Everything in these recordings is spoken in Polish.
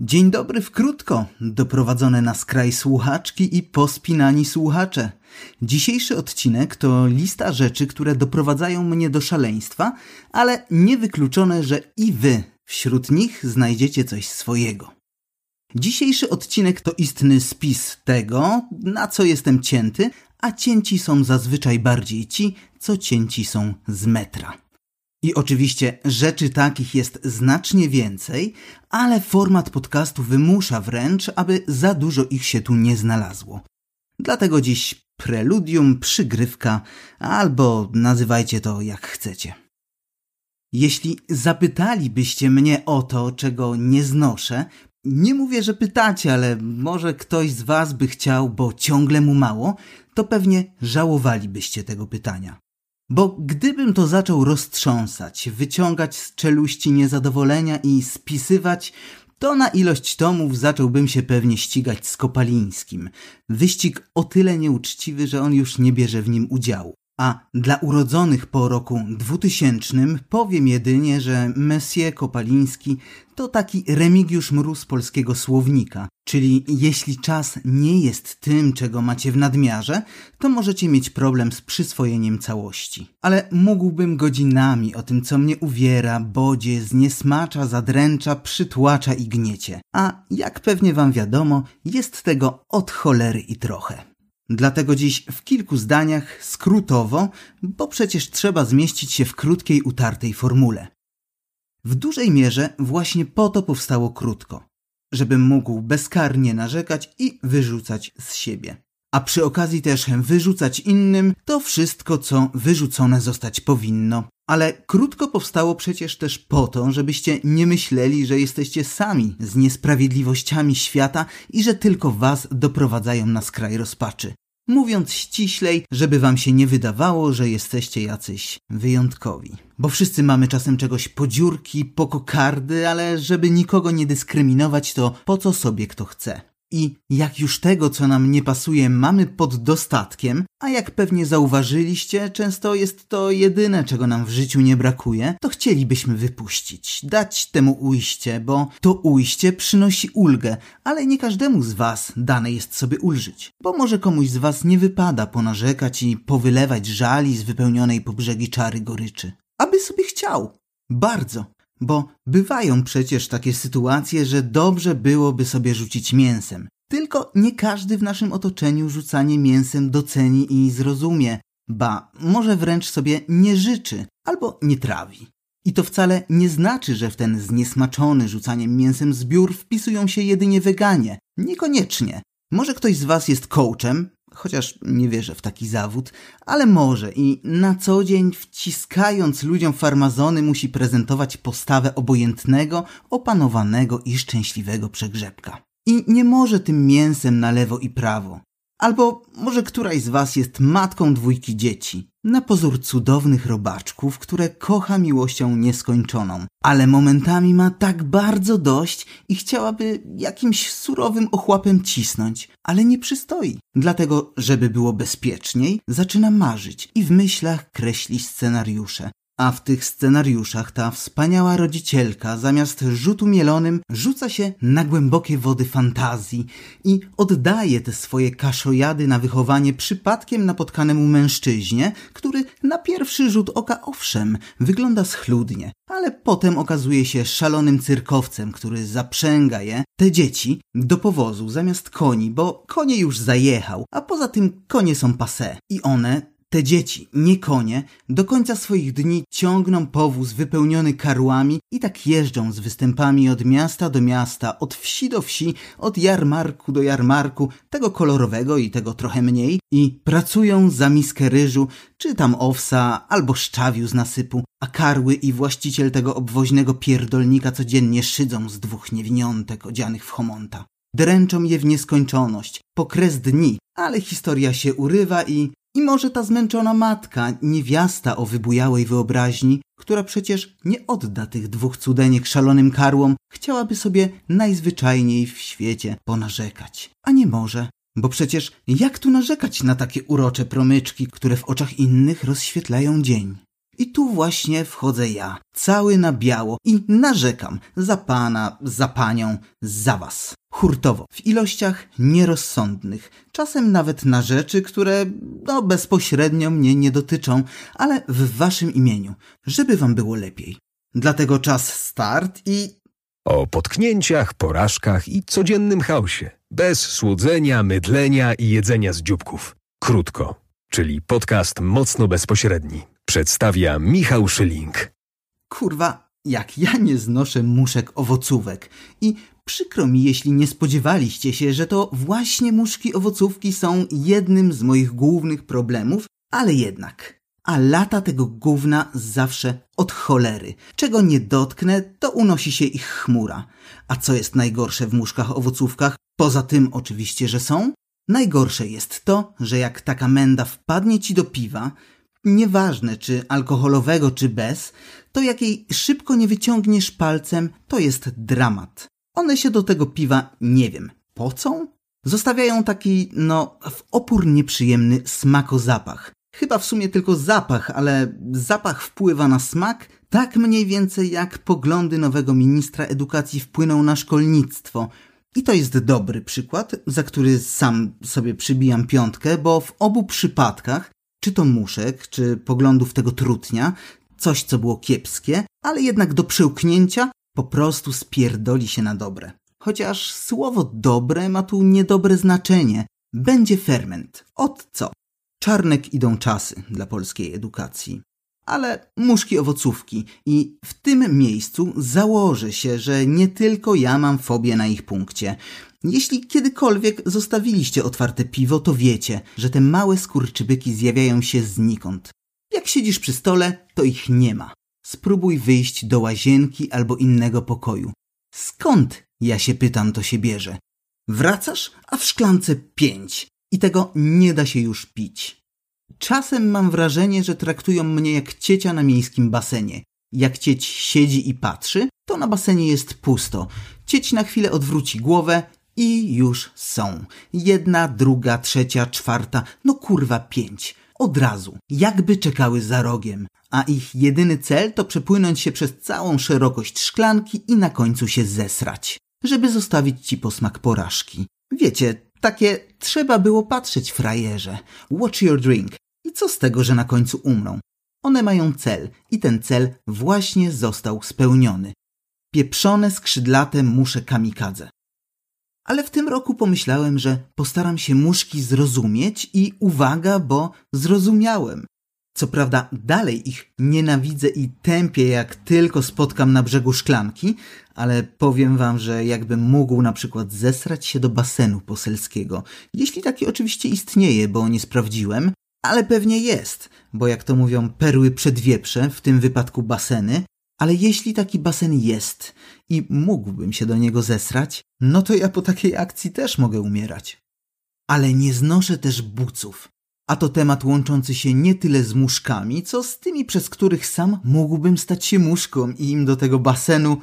Dzień dobry w krótko, doprowadzone na skraj słuchaczki i pospinani słuchacze. Dzisiejszy odcinek to lista rzeczy, które doprowadzają mnie do szaleństwa, ale niewykluczone, że i wy wśród nich znajdziecie coś swojego. Dzisiejszy odcinek to istny spis tego, na co jestem cięty, a cięci są zazwyczaj bardziej ci, co cięci są z metra. I oczywiście rzeczy takich jest znacznie więcej, ale format podcastu wymusza wręcz, aby za dużo ich się tu nie znalazło. Dlatego dziś preludium, przygrywka, albo nazywajcie to jak chcecie. Jeśli zapytalibyście mnie o to, czego nie znoszę, nie mówię, że pytacie, ale może ktoś z Was by chciał, bo ciągle mu mało, to pewnie żałowalibyście tego pytania. Bo gdybym to zaczął roztrząsać, wyciągać z czeluści niezadowolenia i spisywać, to na ilość tomów zacząłbym się pewnie ścigać z Kopalińskim. Wyścig o tyle nieuczciwy, że on już nie bierze w nim udziału. A dla urodzonych po roku 2000 powiem jedynie, że Messie Kopaliński to taki Remigiusz Mróz polskiego słownika, czyli jeśli czas nie jest tym, czego macie w nadmiarze, to możecie mieć problem z przyswojeniem całości. Ale mógłbym godzinami o tym, co mnie uwiera, bodzie, zniesmacza, zadręcza, przytłacza i gniecie. A jak pewnie wam wiadomo, jest tego od cholery i trochę. Dlatego dziś w kilku zdaniach, skrótowo, bo przecież trzeba zmieścić się w krótkiej, utartej formule. W dużej mierze właśnie po to powstało krótko, żebym mógł bezkarnie narzekać i wyrzucać z siebie. A przy okazji też wyrzucać innym to wszystko, co wyrzucone zostać powinno. Ale krótko powstało przecież też po to, żebyście nie myśleli, że jesteście sami z niesprawiedliwościami świata i że tylko was doprowadzają na skraj rozpaczy. Mówiąc ściślej, żeby wam się nie wydawało, że jesteście jacyś wyjątkowi. Bo wszyscy mamy czasem czegoś podziurki, pokokardy, ale żeby nikogo nie dyskryminować, to po co sobie kto chce. I jak już tego, co nam nie pasuje, mamy pod dostatkiem, a jak pewnie zauważyliście, często jest to jedyne, czego nam w życiu nie brakuje, to chcielibyśmy wypuścić, dać temu ujście, bo to ujście przynosi ulgę, ale nie każdemu z Was dane jest sobie ulżyć, bo może komuś z Was nie wypada ponarzekać i powylewać żali z wypełnionej po brzegi czary goryczy. Aby sobie chciał. Bardzo. Bo bywają przecież takie sytuacje, że dobrze byłoby sobie rzucić mięsem. Tylko nie każdy w naszym otoczeniu rzucanie mięsem doceni i zrozumie, ba, może wręcz sobie nie życzy albo nie trawi. I to wcale nie znaczy, że w ten zniesmaczony rzucaniem mięsem zbiór wpisują się jedynie weganie. Niekoniecznie. Może ktoś z Was jest coachem, chociaż nie wierzę w taki zawód, ale może i na co dzień wciskając ludziom farmazony musi prezentować postawę obojętnego, opanowanego i szczęśliwego przegrzebka. I nie może tym mięsem na lewo i prawo. Albo może któraś z was jest matką dwójki dzieci, na pozór cudownych robaczków, które kocha miłością nieskończoną, ale momentami ma tak bardzo dość i chciałaby jakimś surowym ochłapem cisnąć, ale nie przystoi. Dlatego, żeby było bezpieczniej, zaczyna marzyć i w myślach kreśli scenariusze, a w tych scenariuszach ta wspaniała rodzicielka zamiast rzutu mielonym rzuca się na głębokie wody fantazji i oddaje te swoje kaszojady na wychowanie przypadkiem napotkanemu mężczyźnie, który na pierwszy rzut oka owszem wygląda schludnie, ale potem okazuje się szalonym cyrkowcem, który zaprzęga je, te dzieci, do powozu zamiast koni, bo konie już zajechał, a poza tym konie są pase i one te dzieci, nie konie, do końca swoich dni ciągną powóz wypełniony karłami i tak jeżdżą z występami od miasta do miasta, od wsi do wsi, od jarmarku do jarmarku, tego kolorowego i tego trochę mniej, i pracują za miskę ryżu, czy tam owsa, albo szczawiu z nasypu, a karły i właściciel tego obwoźnego pierdolnika codziennie szydzą z dwóch niewiniątek odzianych w homonta. Dręczą je w nieskończoność, po kres dni, ale historia się urywa i i może ta zmęczona matka, niewiasta o wybujałej wyobraźni, która przecież nie odda tych dwóch cudeniek szalonym karłom, chciałaby sobie najzwyczajniej w świecie ponarzekać. A nie może, bo przecież jak tu narzekać na takie urocze promyczki, które w oczach innych rozświetlają dzień? I tu właśnie wchodzę ja, cały na biało i narzekam za pana, za panią, za was. Hurtowo, w ilościach nierozsądnych, czasem nawet na rzeczy, które no, bezpośrednio mnie nie dotyczą, ale w waszym imieniu, żeby wam było lepiej. Dlatego czas start i O potknięciach, porażkach i codziennym chaosie. Bez słodzenia, mydlenia i jedzenia z dzióbków. Krótko, czyli podcast mocno bezpośredni. Przedstawia Michał Szyling. Kurwa, jak ja nie znoszę muszek owocówek. I przykro mi, jeśli nie spodziewaliście się, że to właśnie muszki owocówki są jednym z moich głównych problemów, ale jednak. A lata tego gówna zawsze od cholery. Czego nie dotknę, to unosi się ich chmura. A co jest najgorsze w muszkach owocówkach? Poza tym oczywiście, że są. Najgorsze jest to, że jak taka menda wpadnie ci do piwa, nieważne czy alkoholowego, czy bez, to jak jej szybko nie wyciągniesz palcem, to jest dramat. One się do tego piwa, nie wiem, pocą? Zostawiają taki, no, w opór nieprzyjemny smakozapach. Chyba w sumie tylko zapach, ale zapach wpływa na smak tak mniej więcej jak poglądy nowego ministra edukacji wpłyną na szkolnictwo. I to jest dobry przykład, za który sam sobie przybijam piątkę, bo w obu przypadkach czy to muszek, czy poglądów tego trutnia, coś co było kiepskie, ale jednak do przełknięcia po prostu spierdoli się na dobre. Chociaż słowo dobre ma tu niedobre znaczenie. Będzie ferment. Od co? Czarnek idą czasy dla polskiej edukacji. Ale muszki owocówki i w tym miejscu założę się, że nie tylko ja mam fobię na ich punkcie. Jeśli kiedykolwiek zostawiliście otwarte piwo, to wiecie, że te małe skurczybyki zjawiają się znikąd. Jak siedzisz przy stole, to ich nie ma. Spróbuj wyjść do łazienki albo innego pokoju. Skąd, ja się pytam, to się bierze? Wracasz, a w szklance pięć. I tego nie da się już pić. Czasem mam wrażenie, że traktują mnie jak ciecia na miejskim basenie. Jak cieć siedzi i patrzy, to na basenie jest pusto. Cieć na chwilę odwróci głowę i już są. Jedna, druga, trzecia, czwarta, no kurwa pięć. Od razu, jakby czekały za rogiem. A ich jedyny cel to przepłynąć się przez całą szerokość szklanki i na końcu się zesrać, żeby zostawić ci posmak porażki. Wiecie, takie trzeba było patrzeć frajerze. Watch your drink. I co z tego, że na końcu umrą? One mają cel i ten cel właśnie został spełniony. Pieprzone skrzydlate musze kamikadze. Ale w tym roku pomyślałem, że postaram się muszki zrozumieć i uwaga, bo zrozumiałem. Co prawda dalej ich nienawidzę i tępię jak tylko spotkam na brzegu szklanki, ale powiem wam, że jakbym mógł na przykład zesrać się do basenu poselskiego, jeśli taki oczywiście istnieje, bo nie sprawdziłem, ale pewnie jest, bo jak to mówią perły przedwieprze, w tym wypadku baseny, ale jeśli taki basen jest i mógłbym się do niego zesrać, no to ja po takiej akcji też mogę umierać. Ale nie znoszę też buców. A to temat łączący się nie tyle z muszkami, co z tymi, przez których sam mógłbym stać się muszką i im do tego basenu.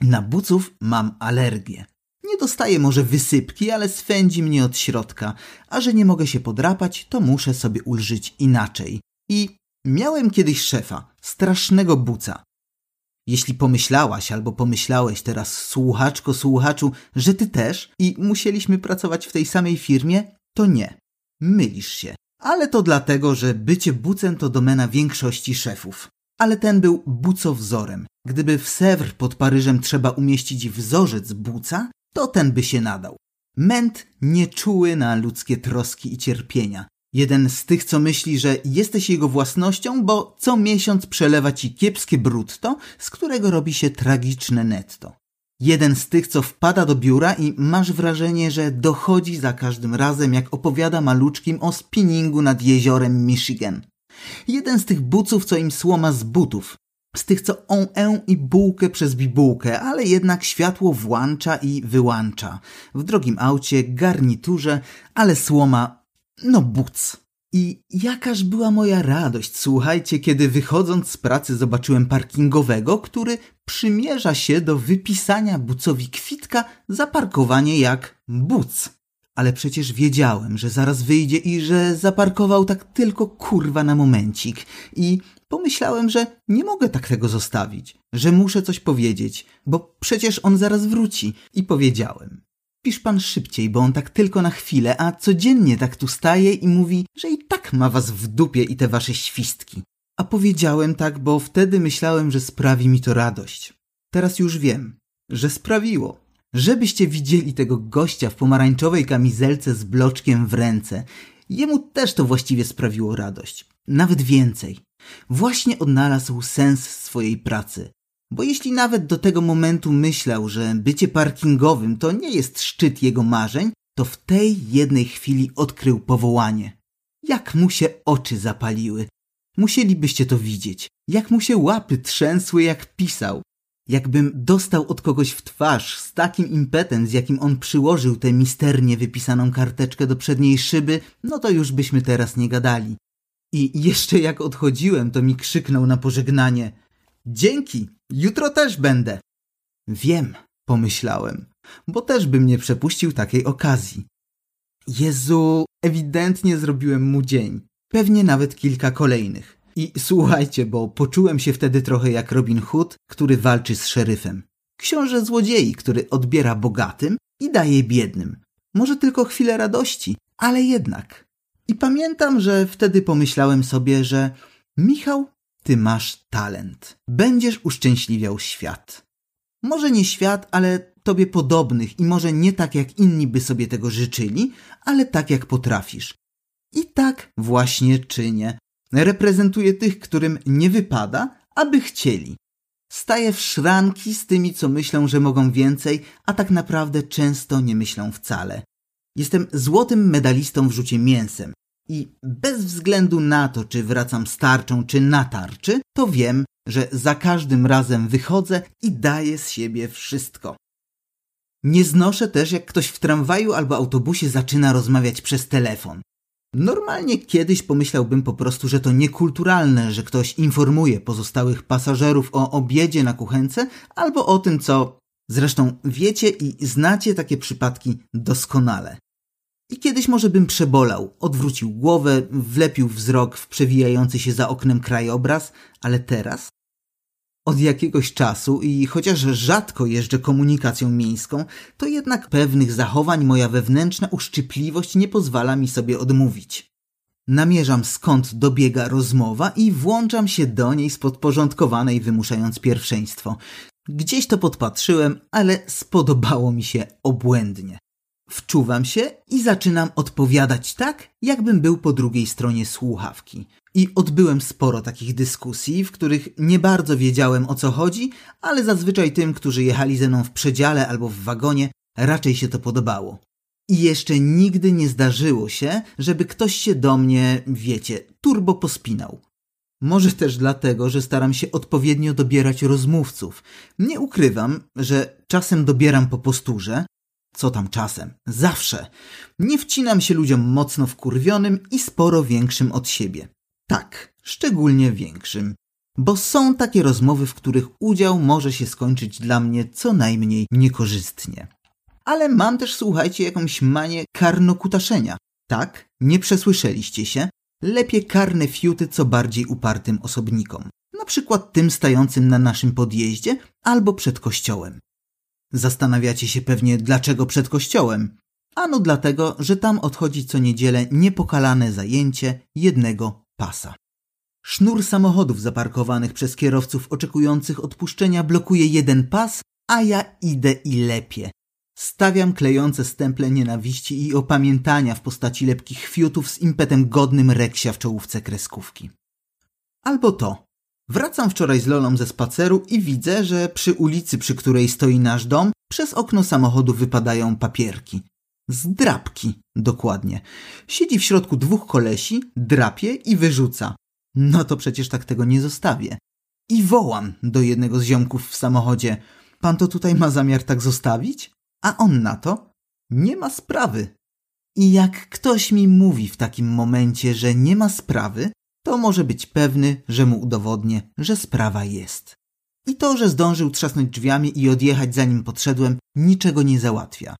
Na buców mam alergię. Nie dostaję może wysypki, ale swędzi mnie od środka, a że nie mogę się podrapać, to muszę sobie ulżyć inaczej. I miałem kiedyś szefa, strasznego buca. Jeśli pomyślałaś albo pomyślałeś teraz, słuchaczko, słuchaczu, że ty też i musieliśmy pracować w tej samej firmie, to nie. Mylisz się. Ale to dlatego, że bycie bucem to domena większości szefów. Ale ten był bucowzorem. Gdyby w Sèvres pod Paryżem trzeba umieścić wzorzec buca, to ten by się nadał. Ment nieczuły na ludzkie troski i cierpienia. Jeden z tych, co myśli, że jesteś jego własnością, bo co miesiąc przelewa ci kiepskie brutto, z którego robi się tragiczne netto. Jeden z tych, co wpada do biura i masz wrażenie, że dochodzi za każdym razem, jak opowiada maluczkim o spinningu nad jeziorem Michigan. Jeden z tych buców, co im słoma z butów. Z tych, co on ę i bułkę przez bibułkę, ale jednak światło włącza i wyłącza. W drogim aucie, garniturze, ale słoma, no buc. I jakaż była moja radość, słuchajcie, kiedy wychodząc z pracy zobaczyłem parkingowego, który przymierza się do wypisania bucowi kwitka za parkowanie jak buc. ale przecież wiedziałem, że zaraz wyjdzie i że zaparkował tak tylko kurwa na momencik. I pomyślałem, że nie mogę tak tego zostawić, że muszę coś powiedzieć, bo przecież on zaraz wróci. I powiedziałem. Pisz pan szybciej, bo on tak tylko na chwilę, a codziennie tak tu staje i mówi, że i tak ma was w dupie i te wasze świstki. A powiedziałem tak, bo wtedy myślałem, że sprawi mi to radość. Teraz już wiem, że sprawiło. Żebyście widzieli tego gościa w pomarańczowej kamizelce z bloczkiem w ręce. Jemu też to właściwie sprawiło radość. Nawet więcej. Właśnie odnalazł sens swojej pracy. Bo jeśli nawet do tego momentu myślał, że bycie parkingowym to nie jest szczyt jego marzeń, to w tej jednej chwili odkrył powołanie. Jak mu się oczy zapaliły. Musielibyście to widzieć. Jak mu się łapy trzęsły, jak pisał. Jakbym dostał od kogoś w twarz z takim impetem, z jakim on przyłożył tę misternie wypisaną karteczkę do przedniej szyby, no to już byśmy teraz nie gadali. I jeszcze jak odchodziłem, to mi krzyknął na pożegnanie: Dzięki, jutro też będę. Wiem, pomyślałem, bo też bym nie przepuścił takiej okazji. Jezu, ewidentnie zrobiłem mu dzień, pewnie nawet kilka kolejnych. I słuchajcie, bo poczułem się wtedy trochę jak Robin Hood, który walczy z szeryfem. Książę złodziei, który odbiera bogatym i daje biednym. Może tylko chwilę radości, ale jednak. I pamiętam, że wtedy pomyślałem sobie, że Michał, ty masz talent. Będziesz uszczęśliwiał świat. Może nie świat, ale tobie podobnych i może nie tak jak inni by sobie tego życzyli, ale tak jak potrafisz. I tak właśnie czynię. Reprezentuję tych, którym nie wypada, aby chcieli. Staję w szranki z tymi, co myślą, że mogą więcej, a tak naprawdę często nie myślą wcale. Jestem złotym medalistą w rzucie mięsem i bez względu na to, czy wracam z tarczą, czy na tarczy, to wiem, że za każdym razem wychodzę i daję z siebie wszystko. Nie znoszę też, jak ktoś w tramwaju albo autobusie zaczyna rozmawiać przez telefon. Normalnie kiedyś pomyślałbym po prostu, że to niekulturalne, że ktoś informuje pozostałych pasażerów o obiedzie na kuchence albo o tym, co zresztą wiecie i znacie takie przypadki doskonale. I kiedyś może bym przebolał, odwrócił głowę, wlepił wzrok w przewijający się za oknem krajobraz, ale teraz od jakiegoś czasu i chociaż rzadko jeżdżę komunikacją miejską, to jednak pewnych zachowań moja wewnętrzna uszczypliwość nie pozwala mi sobie odmówić. Namierzam skąd dobiega rozmowa i włączam się do niej z podporządkowanej wymuszając pierwszeństwo. Gdzieś to podpatrzyłem, ale spodobało mi się obłędnie. Wczuwam się i zaczynam odpowiadać tak, jakbym był po drugiej stronie słuchawki. I odbyłem sporo takich dyskusji, w których nie bardzo wiedziałem o co chodzi, ale zazwyczaj tym, którzy jechali ze mną w przedziale albo w wagonie, raczej się to podobało. I jeszcze nigdy nie zdarzyło się, żeby ktoś się do mnie, wiecie, turbo pospinał. Może też dlatego, że staram się odpowiednio dobierać rozmówców. Nie ukrywam, że czasem dobieram po posturze, co tam czasem, zawsze. Nie wcinam się ludziom mocno wkurwionym i sporo większym od siebie. Tak, szczególnie większym. Bo są takie rozmowy, w których udział może się skończyć dla mnie co najmniej niekorzystnie. Ale mam też, słuchajcie, jakąś manię karnokutaszenia. Tak, nie przesłyszeliście się. Lepiej karne fiuty co bardziej upartym osobnikom. Na przykład tym stającym na naszym podjeździe albo przed kościołem. Zastanawiacie się pewnie, dlaczego przed kościołem. Ano dlatego, że tam odchodzi co niedzielę niepokalane zajęcie jednego pasa. Sznur samochodów zaparkowanych przez kierowców oczekujących odpuszczenia blokuje jeden pas, a ja idę i lepiej. Stawiam klejące stemple nienawiści i opamiętania w postaci lepkich fiutów z impetem godnym reksia w czołówce kreskówki. Albo to. Wracam wczoraj z Lolą ze spaceru i widzę, że przy ulicy, przy której stoi nasz dom, przez okno samochodu wypadają papierki. Zdrapki, dokładnie. Siedzi w środku dwóch kolesi, drapie i wyrzuca. No to przecież tak tego nie zostawię. I wołam do jednego z ziomków w samochodzie. Pan to tutaj ma zamiar tak zostawić? A on na to? Nie ma sprawy. I jak ktoś mi mówi w takim momencie, że nie ma sprawy, to może być pewny, że mu udowodnię, że sprawa jest. I to, że zdążył trzasnąć drzwiami i odjechać zanim podszedłem, niczego nie załatwia.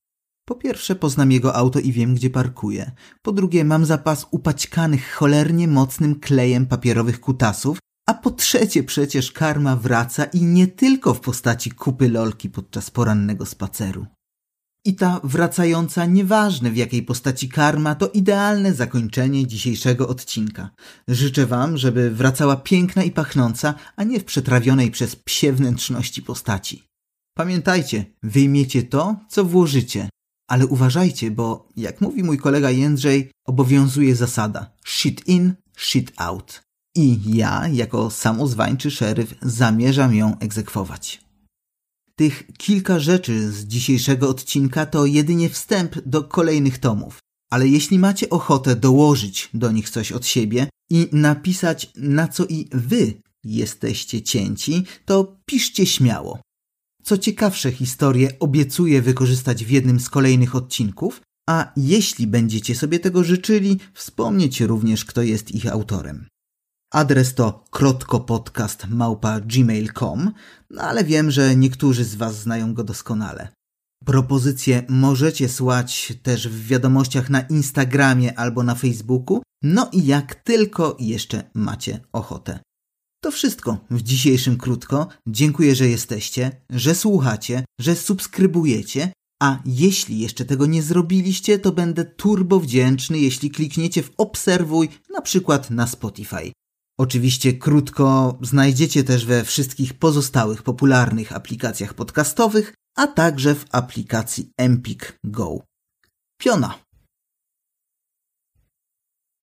Po pierwsze, poznam jego auto i wiem, gdzie parkuje. Po drugie, mam zapas upaćkanych cholernie mocnym klejem papierowych kutasów. A po trzecie, przecież karma wraca i nie tylko w postaci kupy lolki podczas porannego spaceru. I ta wracająca, nieważne w jakiej postaci karma, to idealne zakończenie dzisiejszego odcinka. Życzę Wam, żeby wracała piękna i pachnąca, a nie w przetrawionej przez psie wnętrzności postaci. Pamiętajcie, wyjmiecie to, co włożycie. Ale uważajcie, bo jak mówi mój kolega Jędrzej, obowiązuje zasada shit in, shit out. I ja, jako samozwańczy szeryf, zamierzam ją egzekwować. Tych kilka rzeczy z dzisiejszego odcinka to jedynie wstęp do kolejnych tomów. Ale jeśli macie ochotę dołożyć do nich coś od siebie i napisać, na co i wy jesteście cięci, to piszcie śmiało. Co ciekawsze historie obiecuję wykorzystać w jednym z kolejnych odcinków, a jeśli będziecie sobie tego życzyli, wspomnieć również, kto jest ich autorem. Adres to krotkopodcast.gmail.com, no ale wiem, że niektórzy z Was znają go doskonale. Propozycje możecie słać też w wiadomościach na Instagramie albo na Facebooku, no i jak tylko jeszcze macie ochotę. To wszystko w dzisiejszym krótko. Dziękuję, że jesteście, że słuchacie, że subskrybujecie, a jeśli jeszcze tego nie zrobiliście, to będę turbo wdzięczny, jeśli klikniecie w obserwuj, na przykład na Spotify. Oczywiście krótko znajdziecie też we wszystkich pozostałych popularnych aplikacjach podcastowych, a także w aplikacji Empik Go. Piona!